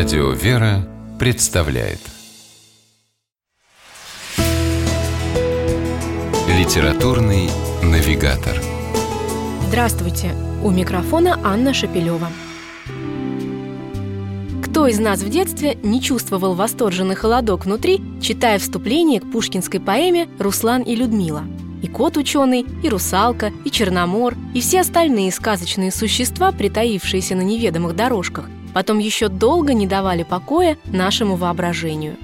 Радио «Вера» представляет Литературный навигатор Здравствуйте! У микрофона Анна Шапилева. Кто из нас в детстве не чувствовал восторженный холодок внутри, читая вступление к пушкинской поэме «Руслан и Людмила»? И кот ученый, и русалка, и черномор, и все остальные сказочные существа, притаившиеся на неведомых дорожках, потом еще долго не давали покоя нашему воображению.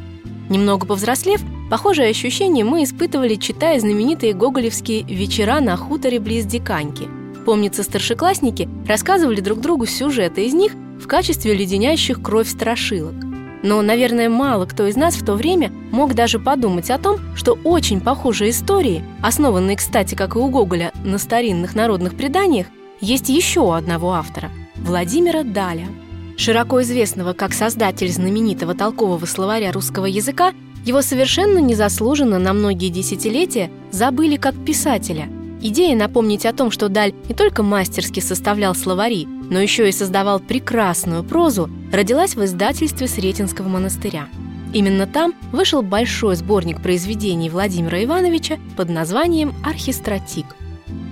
Немного повзрослев, похожие ощущения мы испытывали, читая знаменитые гоголевские «Вечера на хуторе близ Диканьки». Помнится, старшеклассники рассказывали друг другу сюжеты из них в качестве леденящих кровь страшилок. Но, наверное, мало кто из нас в то время мог даже подумать о том, что очень похожие истории, основанные, кстати, как и у Гоголя, на старинных народных преданиях, есть еще у одного автора – Владимира Даля – Широко известного как создатель знаменитого толкового словаря русского языка, его совершенно незаслуженно на многие десятилетия забыли как писателя. Идея напомнить о том, что Даль не только мастерски составлял словари, но еще и создавал прекрасную прозу, родилась в издательстве Сретенского монастыря. Именно там вышел большой сборник произведений Владимира Ивановича под названием «Архистратик».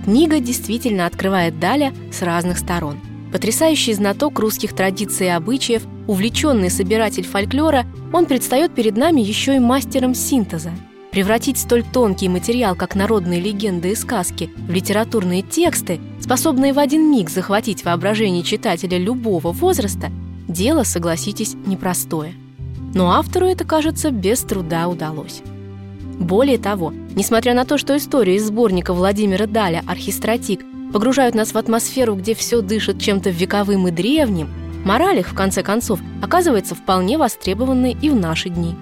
Книга действительно открывает Даля с разных сторон – Потрясающий знаток русских традиций и обычаев, увлеченный собиратель фольклора, он предстает перед нами еще и мастером синтеза. Превратить столь тонкий материал, как народные легенды и сказки, в литературные тексты, способные в один миг захватить воображение читателя любого возраста, дело, согласитесь, непростое. Но автору это, кажется, без труда удалось. Более того, несмотря на то, что история из сборника Владимира Даля «Архистратик» погружают нас в атмосферу, где все дышит чем-то вековым и древним, мораль их, в конце концов, оказывается вполне востребованной и в наши дни.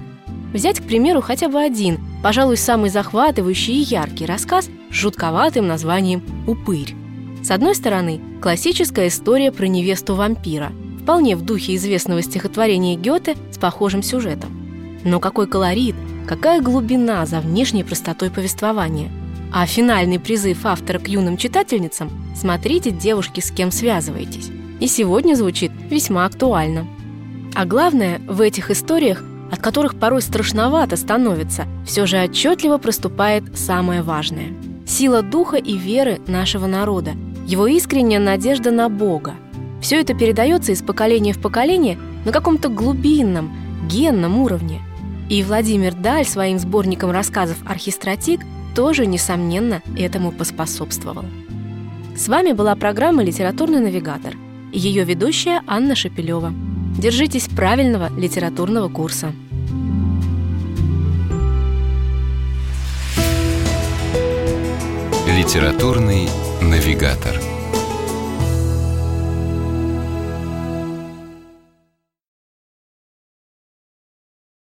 Взять, к примеру, хотя бы один, пожалуй, самый захватывающий и яркий рассказ с жутковатым названием «Упырь». С одной стороны, классическая история про невесту-вампира, вполне в духе известного стихотворения Гёте с похожим сюжетом. Но какой колорит, какая глубина за внешней простотой повествования – а финальный призыв автора к юным читательницам «Смотрите, девушки, с кем связываетесь» и сегодня звучит весьма актуально. А главное, в этих историях, от которых порой страшновато становится, все же отчетливо проступает самое важное – сила духа и веры нашего народа, его искренняя надежда на Бога. Все это передается из поколения в поколение на каком-то глубинном, генном уровне. И Владимир Даль своим сборником рассказов «Архистратик» тоже, несомненно, этому поспособствовал. С вами была программа «Литературный навигатор» и ее ведущая Анна Шапилева. Держитесь правильного литературного курса. Литературный навигатор.